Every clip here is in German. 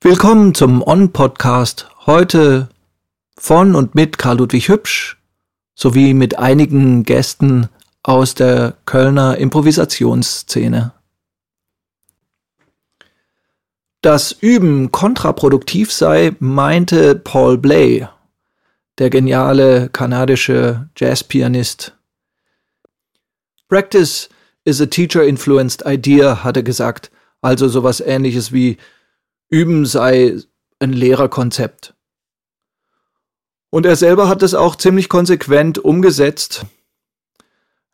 Willkommen zum On-Podcast. Heute von und mit Karl Ludwig Hübsch sowie mit einigen Gästen aus der Kölner Improvisationsszene. Dass Üben kontraproduktiv sei, meinte Paul Bley, der geniale kanadische Jazzpianist. Practice is a teacher-influenced idea, hat er gesagt, also sowas ähnliches wie Üben sei ein Lehrerkonzept. Und er selber hat es auch ziemlich konsequent umgesetzt.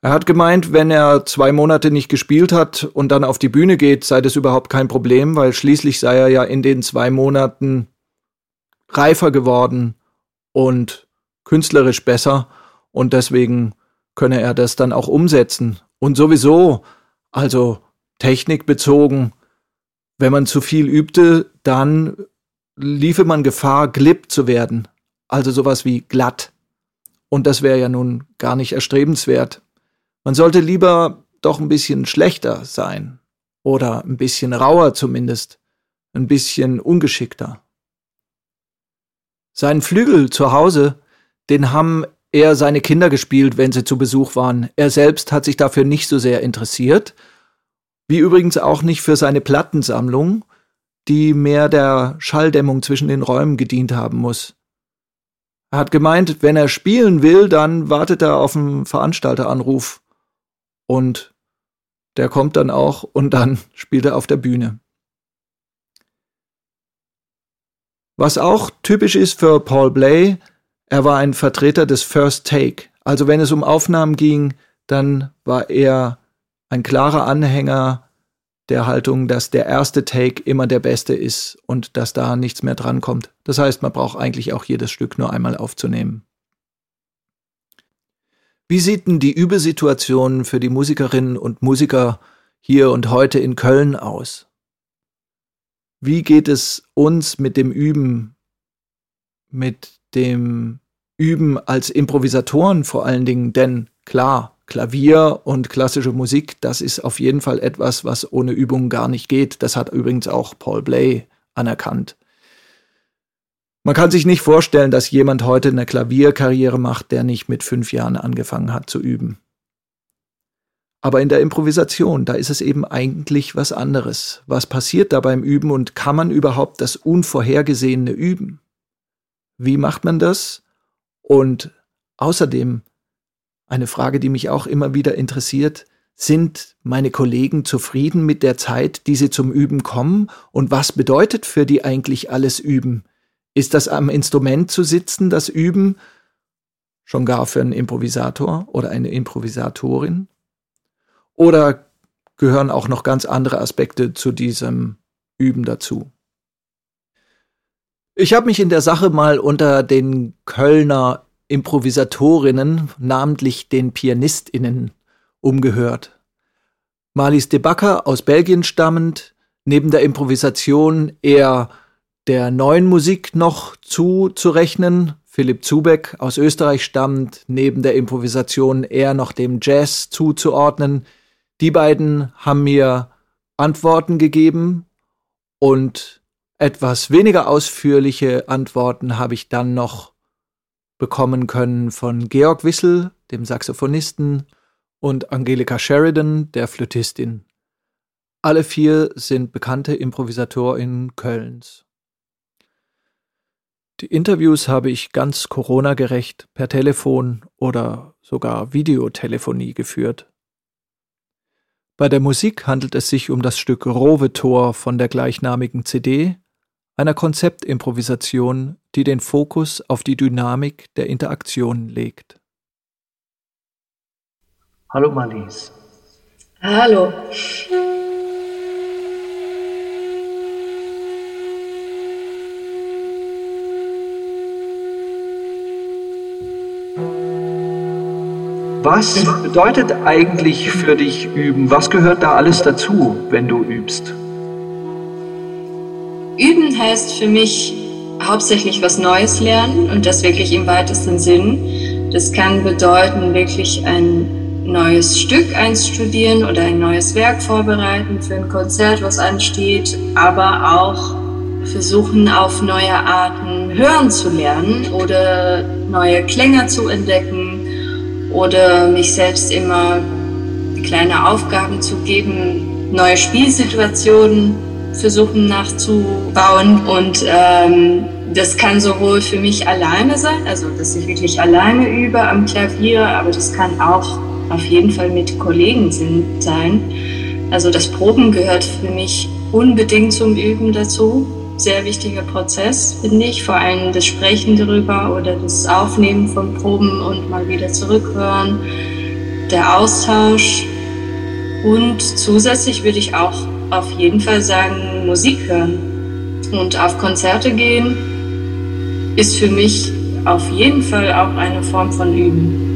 Er hat gemeint, wenn er zwei Monate nicht gespielt hat und dann auf die Bühne geht, sei das überhaupt kein Problem, weil schließlich sei er ja in den zwei Monaten reifer geworden und künstlerisch besser und deswegen könne er das dann auch umsetzen. Und sowieso, also technikbezogen, wenn man zu viel übte, dann liefe man Gefahr, glipp zu werden. Also sowas wie glatt. Und das wäre ja nun gar nicht erstrebenswert. Man sollte lieber doch ein bisschen schlechter sein. Oder ein bisschen rauer zumindest. Ein bisschen ungeschickter. Seinen Flügel zu Hause, den haben eher seine Kinder gespielt, wenn sie zu Besuch waren. Er selbst hat sich dafür nicht so sehr interessiert wie übrigens auch nicht für seine Plattensammlung, die mehr der Schalldämmung zwischen den Räumen gedient haben muss. Er hat gemeint, wenn er spielen will, dann wartet er auf einen Veranstalteranruf. Und der kommt dann auch und dann spielt er auf der Bühne. Was auch typisch ist für Paul Blay, er war ein Vertreter des First Take. Also wenn es um Aufnahmen ging, dann war er ein klarer Anhänger der Haltung, dass der erste Take immer der beste ist und dass da nichts mehr drankommt. Das heißt, man braucht eigentlich auch jedes Stück nur einmal aufzunehmen. Wie sieht denn die Übesituation für die Musikerinnen und Musiker hier und heute in Köln aus? Wie geht es uns mit dem Üben, mit dem Üben als Improvisatoren vor allen Dingen? Denn klar, Klavier und klassische Musik, das ist auf jeden Fall etwas, was ohne Übung gar nicht geht. Das hat übrigens auch Paul Bley anerkannt. Man kann sich nicht vorstellen, dass jemand heute eine Klavierkarriere macht, der nicht mit fünf Jahren angefangen hat zu üben. Aber in der Improvisation, da ist es eben eigentlich was anderes. Was passiert da beim Üben und kann man überhaupt das Unvorhergesehene üben? Wie macht man das? Und außerdem, eine Frage, die mich auch immer wieder interessiert. Sind meine Kollegen zufrieden mit der Zeit, die sie zum Üben kommen? Und was bedeutet für die eigentlich alles Üben? Ist das am Instrument zu sitzen, das Üben? Schon gar für einen Improvisator oder eine Improvisatorin? Oder gehören auch noch ganz andere Aspekte zu diesem Üben dazu? Ich habe mich in der Sache mal unter den Kölner Improvisatorinnen, namentlich den PianistInnen, umgehört. Marlies de Backer aus Belgien stammend, neben der Improvisation eher der neuen Musik noch zuzurechnen. Philipp Zubeck aus Österreich stammend, neben der Improvisation eher noch dem Jazz zuzuordnen. Die beiden haben mir Antworten gegeben und etwas weniger ausführliche Antworten habe ich dann noch bekommen können von Georg Wissel, dem Saxophonisten, und Angelika Sheridan, der Flötistin. Alle vier sind bekannte ImprovisatorInnen Kölns. Die Interviews habe ich ganz Corona-gerecht per Telefon oder sogar Videotelefonie geführt. Bei der Musik handelt es sich um das Stück Rovetor von der gleichnamigen CD, einer Konzeptimprovisation, die den Fokus auf die Dynamik der Interaktion legt. Hallo Marlies. Hallo. Was bedeutet eigentlich für dich üben? Was gehört da alles dazu, wenn du übst? Üben heißt für mich hauptsächlich was Neues lernen und das wirklich im weitesten Sinn. Das kann bedeuten, wirklich ein neues Stück einstudieren oder ein neues Werk vorbereiten für ein Konzert, was ansteht, aber auch versuchen, auf neue Arten hören zu lernen oder neue Klänge zu entdecken oder mich selbst immer kleine Aufgaben zu geben, neue Spielsituationen versuchen nachzubauen und ähm, das kann sowohl für mich alleine sein, also dass ich wirklich alleine übe am Klavier, aber das kann auch auf jeden Fall mit Kollegen sein. Also das Proben gehört für mich unbedingt zum Üben dazu. Sehr wichtiger Prozess, finde ich. Vor allem das Sprechen darüber oder das Aufnehmen von Proben und mal wieder zurückhören. Der Austausch. Und zusätzlich würde ich auch auf jeden Fall sagen, Musik hören und auf Konzerte gehen ist für mich auf jeden Fall auch eine Form von Üben.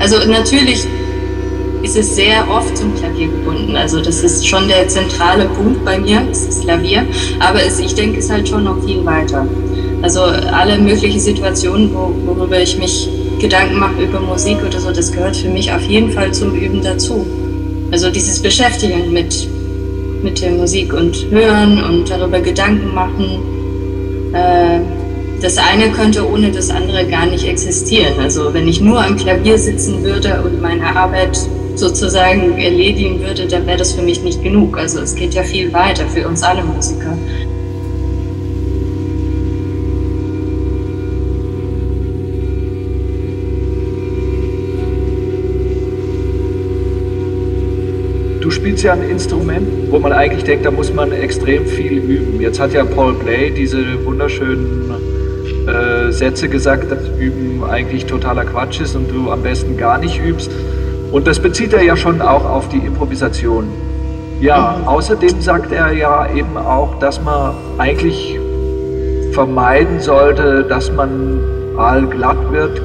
Also natürlich ist es sehr oft zum Klavier gebunden. Also das ist schon der zentrale Punkt bei mir, ist das Klavier. Aber es, ich denke, es ist halt schon noch viel weiter. Also alle möglichen Situationen, wo, worüber ich mich Gedanken mache über Musik oder so, das gehört für mich auf jeden Fall zum Üben dazu. Also dieses Beschäftigen mit, mit der Musik und Hören und darüber Gedanken machen. Äh, das eine könnte ohne das andere gar nicht existieren. Also wenn ich nur am Klavier sitzen würde und meine Arbeit sozusagen erledigen würde, dann wäre das für mich nicht genug. Also es geht ja viel weiter für uns alle Musiker. Du spielst ja ein Instrument, wo man eigentlich denkt, da muss man extrem viel üben. Jetzt hat ja Paul Blay diese wunderschönen äh, Sätze gesagt, dass Üben eigentlich totaler Quatsch ist und du am besten gar nicht übst. Und das bezieht er ja schon auch auf die Improvisation. Ja, mhm. außerdem sagt er ja eben auch, dass man eigentlich vermeiden sollte, dass man all glatt wird.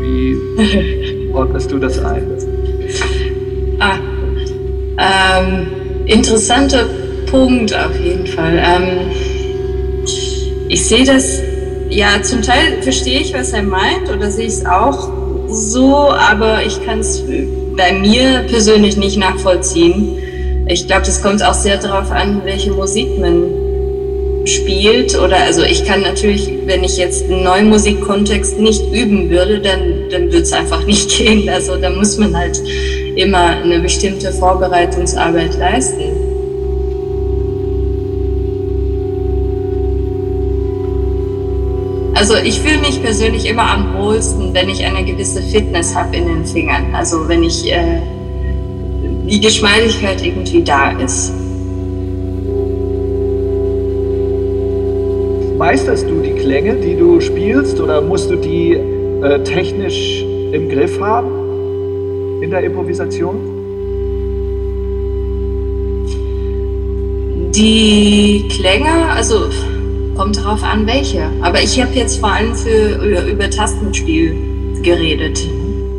Wie ordnest du das ein? Ah, ähm, interessanter Punkt auf jeden Fall. Ähm, ich sehe das, ja, zum Teil verstehe ich, was er meint oder sehe ich es auch so, aber ich kann es bei mir persönlich nicht nachvollziehen. Ich glaube, das kommt auch sehr darauf an, welche Musik man spielt. Oder also ich kann natürlich, wenn ich jetzt einen neuen Musikkontext nicht üben würde, dann, dann würde es einfach nicht gehen. Also da muss man halt immer eine bestimmte Vorbereitungsarbeit leisten. Also ich fühle mich persönlich immer am wohlsten, wenn ich eine gewisse Fitness habe in den Fingern. Also wenn ich äh, die Geschmeidigkeit irgendwie da ist. Meisterst du die Klänge, die du spielst, oder musst du die äh, technisch im Griff haben in der Improvisation? Die Klänge, also Kommt darauf an, welche. Aber ich habe jetzt vor allem für, über, über Tastenspiel geredet.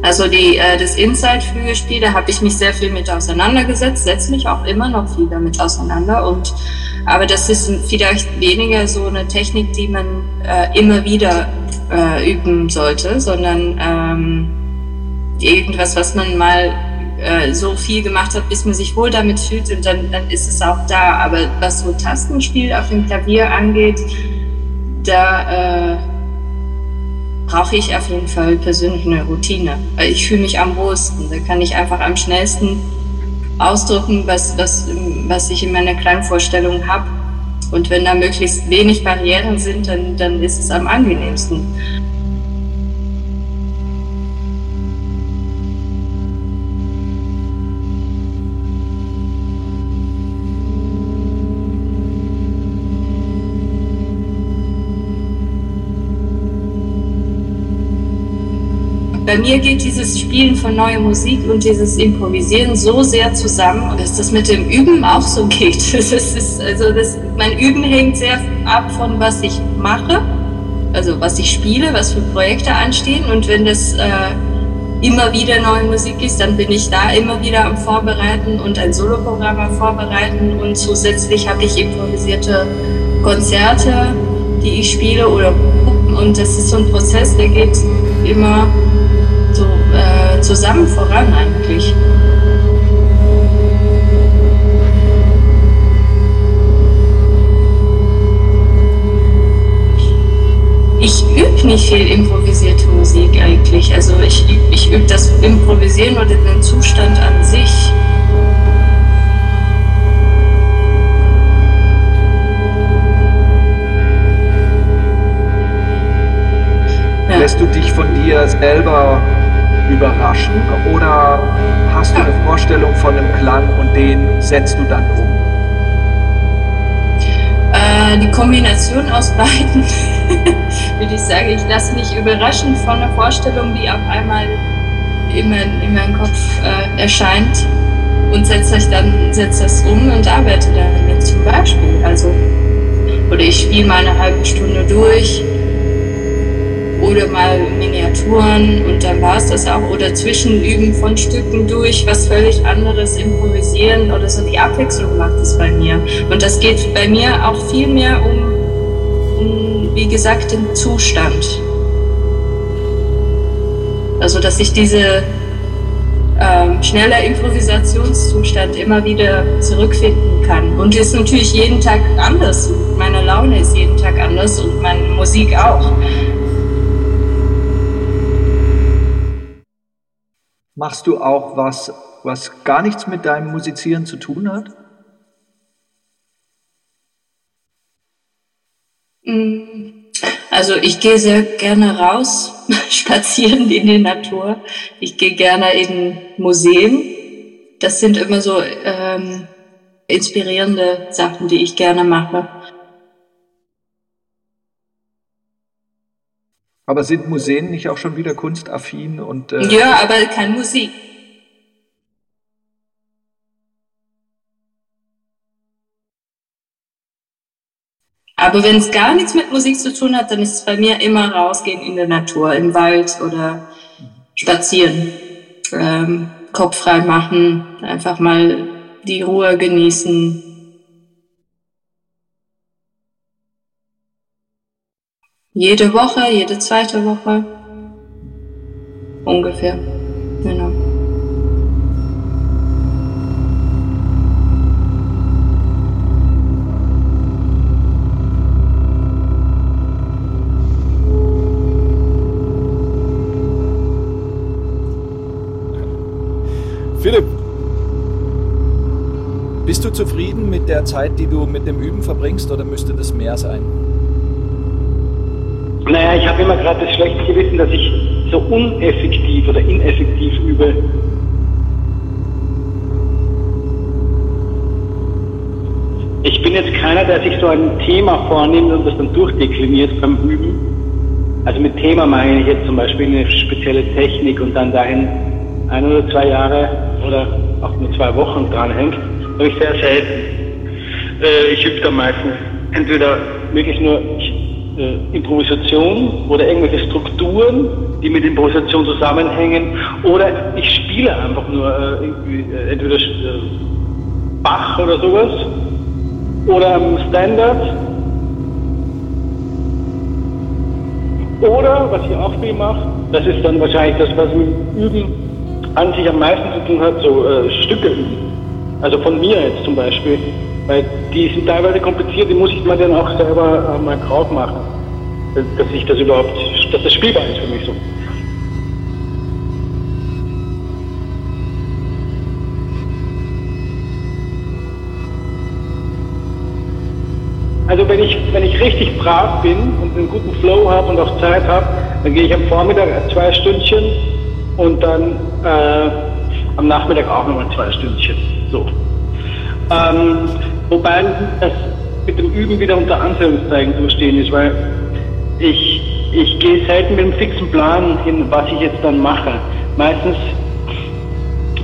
Also die, äh, das Inside-Flügelspiel, da habe ich mich sehr viel mit auseinandergesetzt, setze mich auch immer noch viel damit auseinander. Und, aber das ist vielleicht weniger so eine Technik, die man äh, immer wieder äh, üben sollte, sondern ähm, irgendwas, was man mal äh, so viel gemacht hat, bis man sich wohl damit fühlt und dann, dann ist es auch da. Aber was so Tastenspiel auf dem Klavier angeht, da äh, brauche ich auf jeden Fall persönlich eine Routine. Ich fühle mich am wohlsten. Da kann ich einfach am schnellsten ausdrücken, was, was, was ich in meiner Klangvorstellung habe. Und wenn da möglichst wenig Barrieren sind, dann, dann ist es am angenehmsten. Bei mir geht dieses Spielen von neuer Musik und dieses Improvisieren so sehr zusammen, dass das mit dem Üben auch so geht. Das ist, also das, mein Üben hängt sehr ab von was ich mache also was ich spiele, was für Projekte anstehen und wenn das äh, immer wieder neue Musik ist, dann bin ich da immer wieder am Vorbereiten und ein Soloprogramm am Vorbereiten und zusätzlich habe ich improvisierte Konzerte, die ich spiele oder und das ist so ein Prozess, der geht immer zusammen voran eigentlich. ich übe nicht viel improvisierte Musik eigentlich. Also ich, ich übe das Improvisieren oder den Zustand an sich. Lässt du dich von dir selber überraschen oder hast du eine Vorstellung von einem Klang und den setzt du dann um? Äh, die Kombination aus beiden. würde ich sagen, ich lasse mich überraschen von einer Vorstellung, die auf einmal in, mein, in meinem Kopf äh, erscheint und setze dann setze das um und arbeite damit zum Beispiel. Also, oder ich spiele mal eine halbe Stunde durch oder mal Miniaturen und dann war es das auch. Oder Zwischenüben von Stücken durch, was völlig anderes, improvisieren oder so. Die Abwechslung macht es bei mir. Und das geht bei mir auch viel mehr um wie gesagt, den Zustand. Also, dass ich diese ähm, schneller Improvisationszustand immer wieder zurückfinden kann. Und ist natürlich jeden Tag anders. Meine Laune ist jeden Tag anders und meine Musik auch. Machst du auch was, was gar nichts mit deinem Musizieren zu tun hat? Mm, also ich gehe sehr gerne raus, spazieren in die Natur. Ich gehe gerne in Museen. Das sind immer so ähm, inspirierende Sachen, die ich gerne mache. Aber sind Museen nicht auch schon wieder kunstaffin und? Äh ja, aber kein Musik. Aber wenn es gar nichts mit Musik zu tun hat, dann ist es bei mir immer rausgehen in der Natur, im Wald oder spazieren, ähm, Kopf frei machen, einfach mal die Ruhe genießen. Jede Woche, jede zweite Woche ungefähr. Genau. Philipp, bist du zufrieden mit der Zeit, die du mit dem Üben verbringst oder müsste das mehr sein? Naja, ich habe immer gerade das schlechte Gewissen, dass ich so uneffektiv oder ineffektiv übe. Ich bin jetzt keiner, der sich so ein Thema vornimmt und das dann durchdekliniert beim Üben. Also mit Thema meine ich jetzt zum Beispiel eine spezielle Technik und dann dahin ein oder zwei Jahre oder auch nur zwei Wochen dranhängt, habe ich sehr selten. Äh, ich übe da meistens entweder wirklich nur äh, Improvisation oder irgendwelche Strukturen, die mit Improvisation zusammenhängen, oder ich spiele einfach nur äh, äh entweder äh, Bach oder sowas oder Standard. Oder, was ich auch viel mache, das ist dann wahrscheinlich das, was mit Üben an sich am meisten zu tun hat, so äh, Stücke üben. Also von mir jetzt zum Beispiel. Weil die sind teilweise kompliziert, die muss ich mir dann auch selber äh, mal drauf machen. Dass ich das überhaupt, dass das spielbar ist für mich so. Also wenn ich, wenn ich richtig brav bin und einen guten Flow habe und auch Zeit habe, dann gehe ich am Vormittag zwei Stündchen und dann äh, am Nachmittag auch nochmal zwei Stündchen. So. Ähm, wobei das mit dem Üben wieder unter Anführungszeichen zu verstehen ist, weil ich, ich gehe selten mit einem fixen Plan hin, was ich jetzt dann mache. Meistens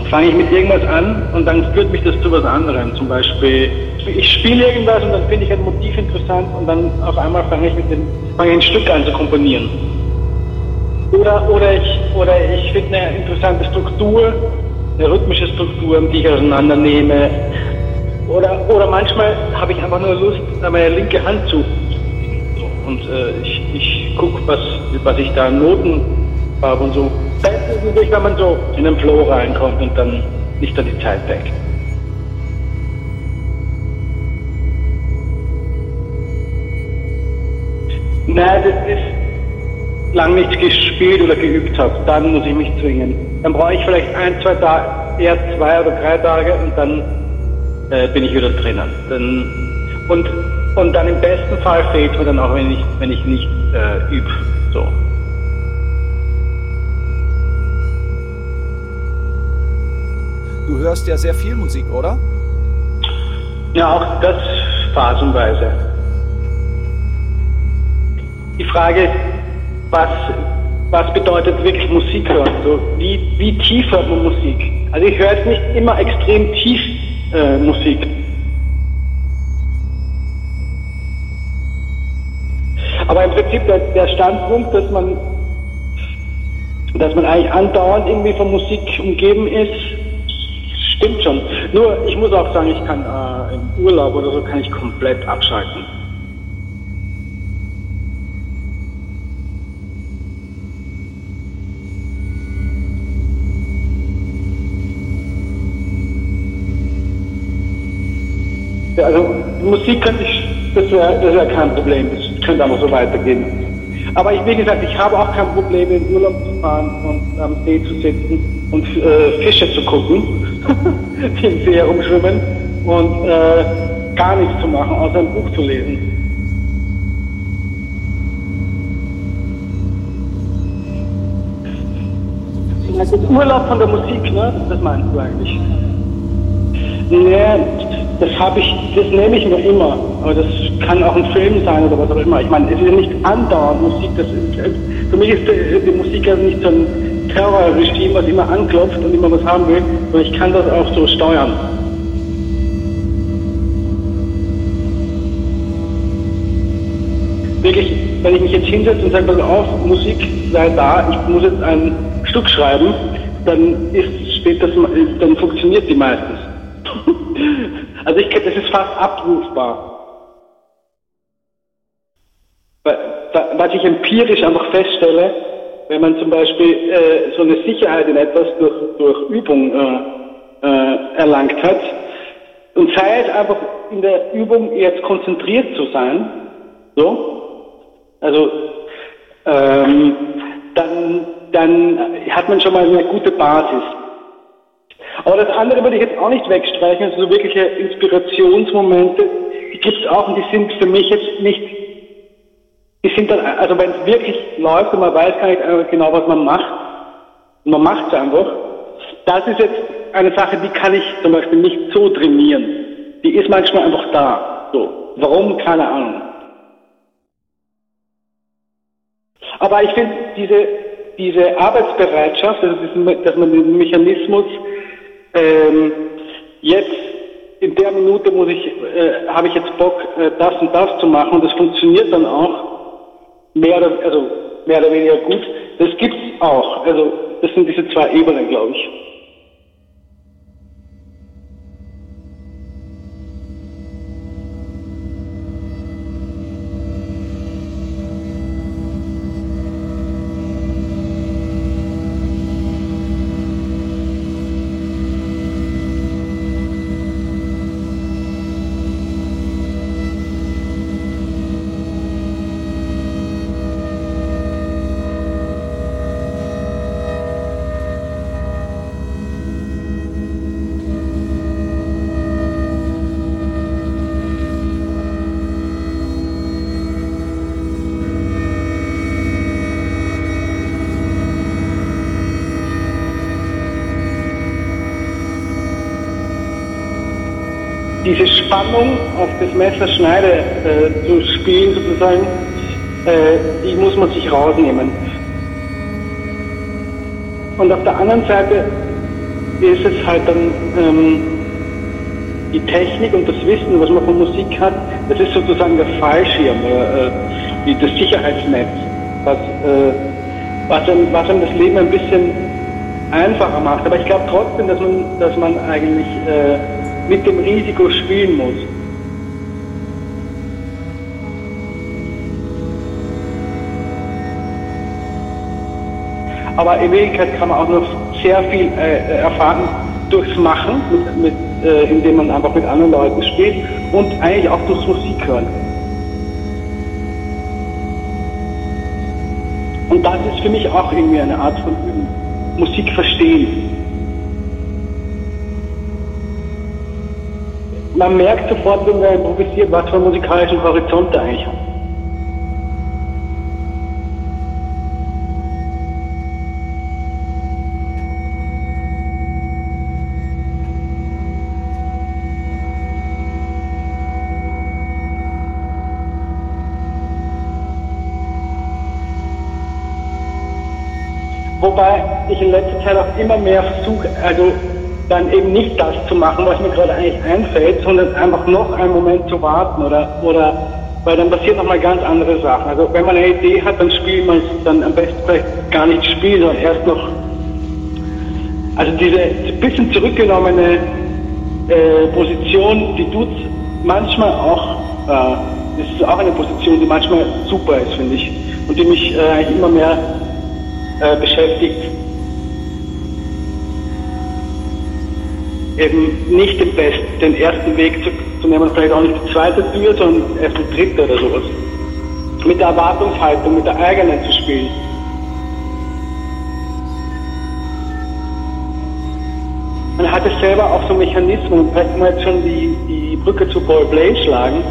fange ich mit irgendwas an und dann führt mich das zu was anderem. Zum Beispiel ich spiele irgendwas und dann finde ich ein Motiv interessant und dann auf einmal fange ich mit dem, fange ein Stück an zu komponieren. Oder, oder ich, oder ich finde eine interessante Struktur, eine rhythmische Struktur, die ich auseinandernehme. Oder, oder manchmal habe ich einfach nur Lust, meine linke Hand zu. Und äh, ich, ich gucke, was, was ich da an Noten habe und so. Das ist natürlich, wenn man so in den Flow reinkommt und dann nicht an die Zeit denkt. Nein, das ist lang nichts gespielt oder geübt habe. Dann muss ich mich zwingen. Dann brauche ich vielleicht ein, zwei Tage, eher zwei oder drei Tage und dann äh, bin ich wieder drinnen. Dann, und, und dann im besten Fall fehlt mir dann auch, wenn ich, wenn ich nicht äh, übe. So. Du hörst ja sehr viel Musik, oder? Ja, auch das phasenweise. Die Frage ist, was, was bedeutet wirklich Musik hören? So, wie, wie tief hört man Musik? Also ich höre jetzt nicht immer extrem tief äh, Musik. Aber im Prinzip der, der Standpunkt, dass man, dass man eigentlich andauernd irgendwie von Musik umgeben ist, stimmt schon. Nur, ich muss auch sagen, ich kann äh, im Urlaub oder so kann ich komplett abschalten. Also Musik könnte ich, das wäre das wär kein Problem, das könnte einfach so weitergehen. Aber ich, wie gesagt, ich habe auch kein Problem, in Urlaub zu fahren und am See zu sitzen und äh, Fische zu gucken, die im See herumschwimmen und äh, gar nichts zu machen, außer ein Buch zu lesen. Also Urlaub von der Musik, ne? Das meinst du eigentlich? Nee, das habe ich, das nehme ich mir immer. Aber das kann auch ein Film sein oder was auch immer. Ich meine, es ist ja nicht andauernd Musik. Das ist, für mich ist die, die Musik ja nicht so ein Terrorregime, was immer anklopft und immer was haben will, sondern ich kann das auch so steuern. Wirklich, wenn ich mich jetzt hinsetze und sage, pass auf, Musik sei da, ich muss jetzt ein Stück schreiben, dann ist später, dann funktioniert die meistens. Also ich, das ist fast abrufbar. Was ich empirisch einfach feststelle, wenn man zum Beispiel äh, so eine Sicherheit in etwas durch, durch Übung äh, äh, erlangt hat, und sei es einfach in der Übung jetzt konzentriert zu sein, so, also ähm, dann, dann hat man schon mal eine gute Basis. Aber das andere würde ich jetzt auch nicht wegstreichen, also so wirkliche Inspirationsmomente, die gibt es auch und die sind für mich jetzt nicht, die sind dann, also wenn es wirklich läuft und man weiß gar nicht genau, was man macht, man macht es einfach, das ist jetzt eine Sache, die kann ich zum Beispiel nicht so trainieren. Die ist manchmal einfach da. So. Warum? Keine Ahnung. Aber ich finde diese, diese Arbeitsbereitschaft, also dass man den Mechanismus ähm, jetzt in der Minute muss ich, äh, habe ich jetzt Bock, äh, das und das zu machen und das funktioniert dann auch mehr oder, also mehr oder weniger gut. Das gibt's auch. Also das sind diese zwei Ebenen, glaube ich. diese Spannung auf das Messerschneide äh, zu spielen sozusagen, äh, die muss man sich rausnehmen. Und auf der anderen Seite ist es halt dann, ähm, die Technik und das Wissen, was man von Musik hat, das ist sozusagen der Fallschirm, äh, das Sicherheitsnetz, was, äh, was, einem, was einem das Leben ein bisschen einfacher macht. Aber ich glaube trotzdem, dass man, dass man eigentlich äh, mit dem Risiko spielen muss. Aber in Wirklichkeit kann man auch noch sehr viel äh, erfahren durchs Machen, mit, mit, äh, indem man einfach mit anderen Leuten spielt und eigentlich auch durchs Musik hören. Und das ist für mich auch irgendwie eine Art von Üben. Musik verstehen. Man merkt sofort, wenn man improvisiert, was für einen musikalischen Horizont er eigentlich hat. Wobei ich in letzter Zeit auch immer mehr versuche, also dann eben nicht das zu machen, was mir gerade eigentlich einfällt, sondern einfach noch einen Moment zu warten oder, oder weil dann passieren nochmal ganz andere Sachen. Also wenn man eine Idee hat, dann spielt man es dann am besten vielleicht gar nicht spielen, sondern erst noch, also diese bisschen zurückgenommene äh, Position, die tut manchmal auch, äh, das ist auch eine Position, die manchmal super ist, finde ich, und die mich äh, immer mehr äh, beschäftigt, eben nicht den besten, den ersten Weg zu, zu nehmen, vielleicht auch nicht die zweite Tür, sondern erst die dritte oder sowas. Mit der Erwartungshaltung, mit der eigenen zu spielen. Man hatte selber auch so Mechanismen, vielleicht man jetzt schon die, die Brücke zu Paul Blay schlagen.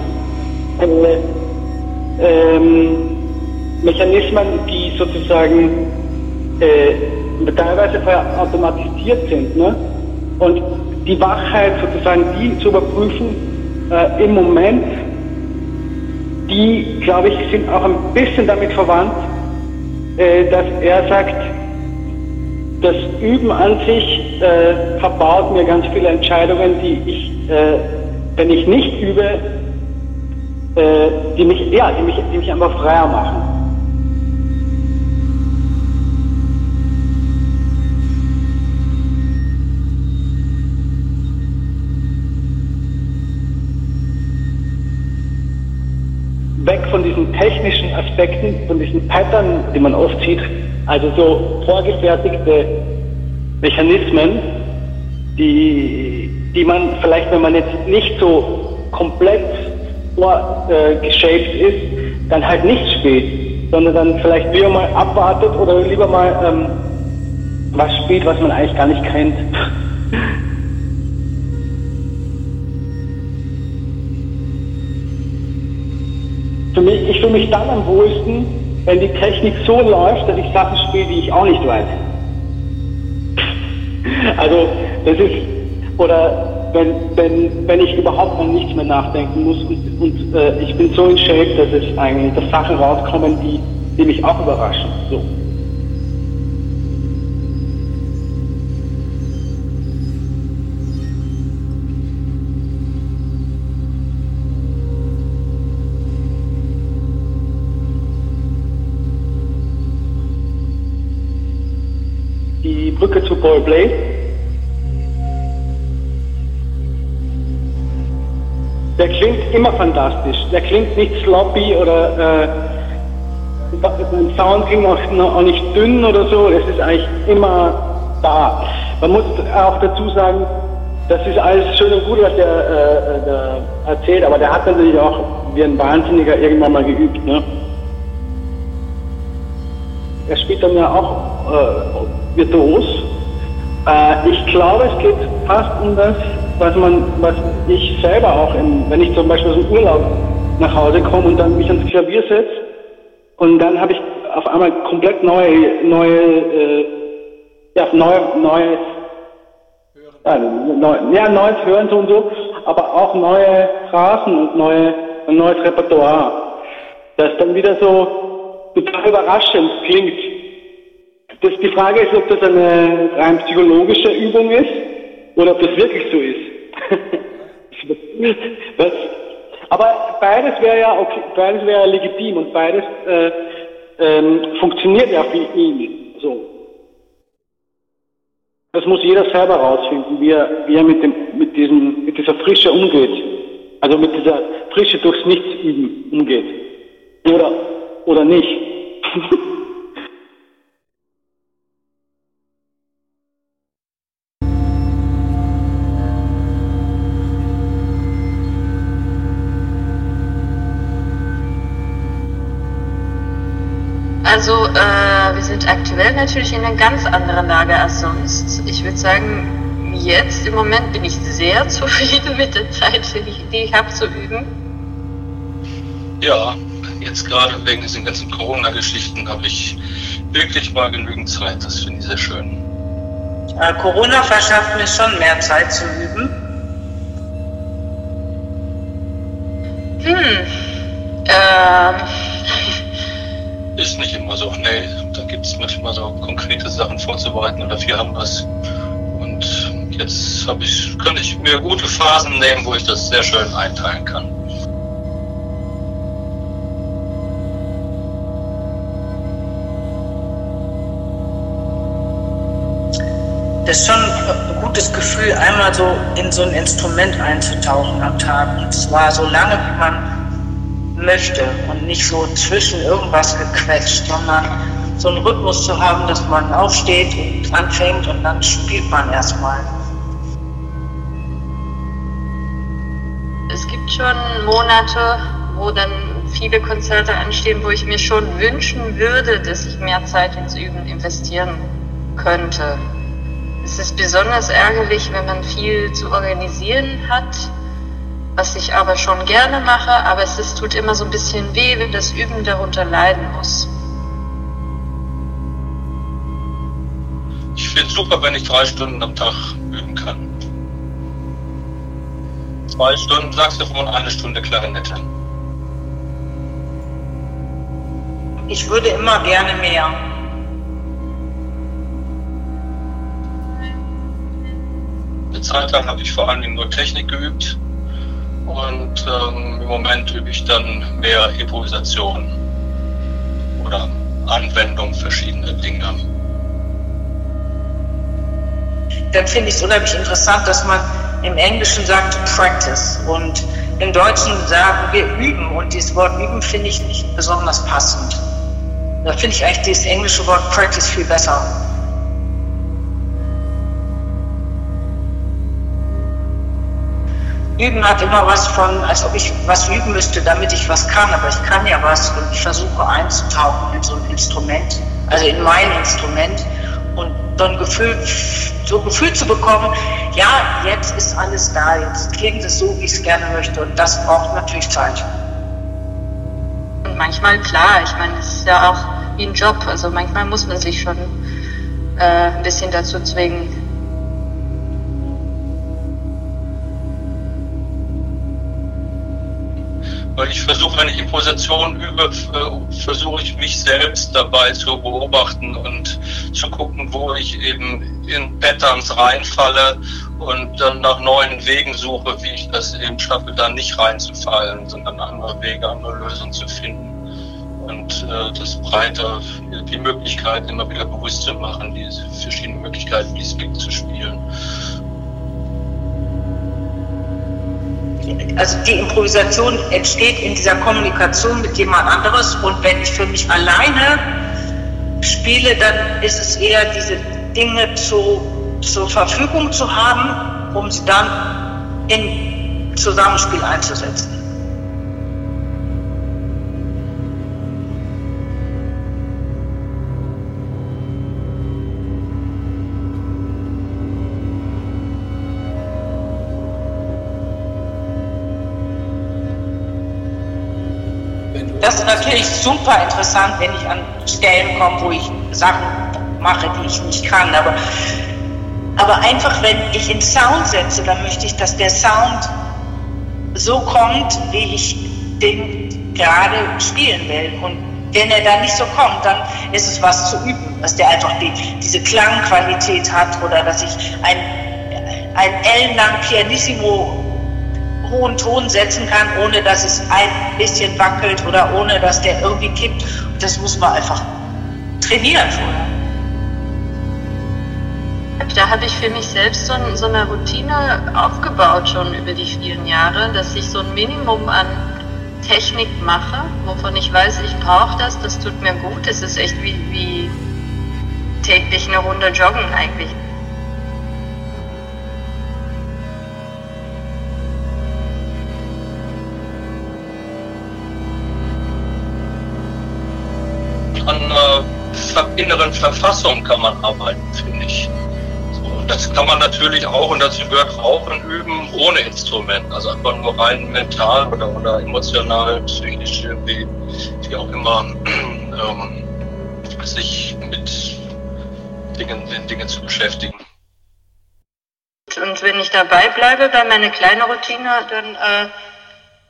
Äh, ähm, Mechanismen, die sozusagen äh, teilweise automatisiert sind. Ne? Und die Wachheit sozusagen, die zu überprüfen äh, im Moment, die, glaube ich, sind auch ein bisschen damit verwandt, äh, dass er sagt, das Üben an sich äh, verbaut mir ganz viele Entscheidungen, die ich, äh, wenn ich nicht übe, äh, die mich, ja, die mich, die mich einfach freier machen. Weg von diesen technischen Aspekten, von diesen Pattern, die man oft sieht, also so vorgefertigte Mechanismen, die, die man vielleicht, wenn man jetzt nicht so komplett vorgeshaped äh, ist, dann halt nicht spielt, sondern dann vielleicht lieber mal abwartet oder lieber mal ähm, was spielt, was man eigentlich gar nicht kennt. Für mich, ich fühle mich dann am wohlsten, wenn die Technik so läuft, dass ich Sachen spiele, die ich auch nicht weiß. Also, das ist, oder wenn, wenn, wenn ich überhaupt an nichts mehr nachdenken muss und, und äh, ich bin so in Shape, dass es eigentlich, dass Sachen rauskommen, die, die mich auch überraschen. So. Brücke zu Paul Blay. Der klingt immer fantastisch. Der klingt nicht sloppy oder äh, Sound klingt auch, auch nicht dünn oder so. Es ist eigentlich immer da. Man muss auch dazu sagen, das ist alles schön und gut, was der, äh, der erzählt, aber der hat natürlich auch wie ein Wahnsinniger irgendwann mal geübt. Ne? Er spielt dann ja auch äh, virtuos. Äh, ich glaube, es geht fast um das, was man, was ich selber auch, in, wenn ich zum Beispiel aus dem Urlaub nach Hause komme und dann mich ans Klavier setze und dann habe ich auf einmal komplett neue, neue, äh, ja, neue, neues, ja, neu, ja, neues Hören so und so, aber auch neue Phrasen und neue, ein neues Repertoire, das dann wieder so total überraschend klingt. Das, die Frage ist, ob das eine rein psychologische Übung ist oder ob das wirklich so ist. das, aber beides wäre ja okay, beides wäre legitim und beides äh, ähm, funktioniert ja für ihn so. Das muss jeder selber rausfinden, wie er, wie er mit, dem, mit, diesem, mit dieser Frische umgeht. Also mit dieser Frische durchs Nichts üben umgeht. Oder, oder nicht. Also, äh, wir sind aktuell natürlich in einer ganz anderen Lage als sonst. Ich würde sagen, jetzt im Moment bin ich sehr zufrieden mit der Zeit, die ich habe zu üben. Ja, jetzt gerade wegen diesen ganzen Corona-Geschichten habe ich wirklich mal genügend Zeit. Das finde ich sehr schön. Äh, Corona verschafft mir schon mehr Zeit zu üben. Hm. Ähm. Ist nicht immer so. Nee, da gibt es manchmal so konkrete Sachen vorzubereiten oder wir haben was. Und jetzt habe ich, kann ich mir gute Phasen nehmen, wo ich das sehr schön einteilen kann. Das ist schon ein gutes Gefühl, einmal so in so ein Instrument einzutauchen am Tag. Und zwar so lange, wie man möchte und nicht so zwischen irgendwas gequetscht, sondern so einen Rhythmus zu haben, dass man aufsteht und anfängt und dann spielt man erstmal. Es gibt schon Monate, wo dann viele Konzerte anstehen, wo ich mir schon wünschen würde, dass ich mehr Zeit ins Üben investieren könnte. Es ist besonders ärgerlich, wenn man viel zu organisieren hat was ich aber schon gerne mache, aber es ist, tut immer so ein bisschen weh, wenn das Üben darunter leiden muss. Ich finde es super, wenn ich drei Stunden am Tag üben kann. Zwei Stunden Saxophon, eine Stunde Klarinette. Ich würde immer gerne mehr. Eine Zeit lang habe ich vor allen Dingen nur Technik geübt und ähm, im Moment übe ich dann mehr Improvisation oder Anwendung verschiedener Dinge. Dann finde ich es unheimlich interessant, dass man im Englischen sagt Practice und im Deutschen sagen wir üben und dieses Wort üben finde ich nicht besonders passend. Da finde ich eigentlich dieses englische Wort Practice viel besser. Üben hat immer was von, als ob ich was üben müsste, damit ich was kann, aber ich kann ja was und ich versuche einzutauchen in so ein Instrument, also in mein Instrument. Und so ein Gefühl, so ein Gefühl zu bekommen, ja, jetzt ist alles da, jetzt klingt es so, wie ich es gerne möchte. Und das braucht natürlich Zeit. Und manchmal, klar, ich meine, es ist ja auch wie ein Job, also manchmal muss man sich schon äh, ein bisschen dazu zwingen, ich versuche, wenn ich Improvisation übe, äh, versuche ich mich selbst dabei zu beobachten und zu gucken, wo ich eben in Patterns reinfalle und dann nach neuen Wegen suche, wie ich das eben schaffe, da nicht reinzufallen, sondern andere Wege, andere Lösungen zu finden. Und äh, das breiter, die Möglichkeit immer wieder bewusst zu machen, diese verschiedenen Möglichkeiten, die es gibt, zu spielen. Also die Improvisation entsteht in dieser Kommunikation mit jemand anderes und wenn ich für mich alleine spiele, dann ist es eher diese Dinge zu, zur Verfügung zu haben, um sie dann in Zusammenspiel einzusetzen. Natürlich super interessant, wenn ich an Stellen komme, wo ich Sachen mache, die ich nicht kann. Aber, aber einfach, wenn ich in Sound setze, dann möchte ich, dass der Sound so kommt, wie ich den gerade spielen will. Und wenn er dann nicht so kommt, dann ist es was zu üben, dass der einfach die, diese Klangqualität hat oder dass ich ein, ein ellenlang Pianissimo hohen Ton setzen kann, ohne dass es ein bisschen wackelt oder ohne dass der irgendwie kippt. Das muss man einfach trainieren vorher. Da habe ich für mich selbst so, so, eine Routine aufgebaut schon über die vielen Jahre, dass ich so ein Minimum an Technik mache, wovon ich weiß, ich brauche das, das tut mir gut. Es ist echt wie, wie täglich eine Runde joggen eigentlich. Inneren Verfassung kann man arbeiten, finde ich. So, das kann man natürlich auch, und dazu gehört Rauchen üben, ohne Instrument. Also einfach nur rein mental oder, oder emotional, psychisch, irgendwie, wie auch immer, ähm, sich mit Dingen, den Dingen zu beschäftigen. Und wenn ich dabei bleibe bei meiner kleinen Routine, dann, äh,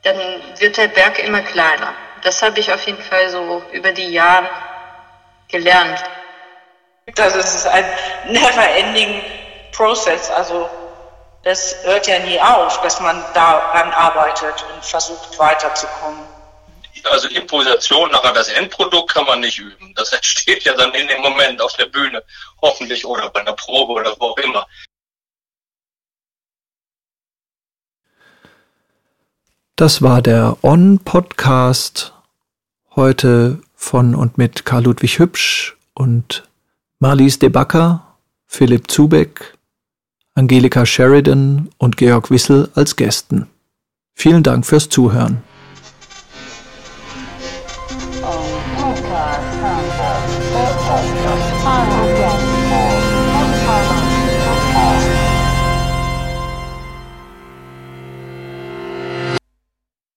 dann wird der Berg immer kleiner. Das habe ich auf jeden Fall so über die Jahre gelernt. Das ist ein never-ending Process. Also das hört ja nie auf, dass man daran arbeitet und versucht weiterzukommen also Improvisation, nachher das Endprodukt kann man nicht üben. Das entsteht ja dann in dem Moment auf der Bühne, hoffentlich oder bei einer Probe oder wo auch immer. Das war der On-Podcast heute von und mit Karl Ludwig Hübsch und Marlies de Backer, Philipp Zubeck, Angelika Sheridan und Georg Wissel als Gästen. Vielen Dank fürs Zuhören.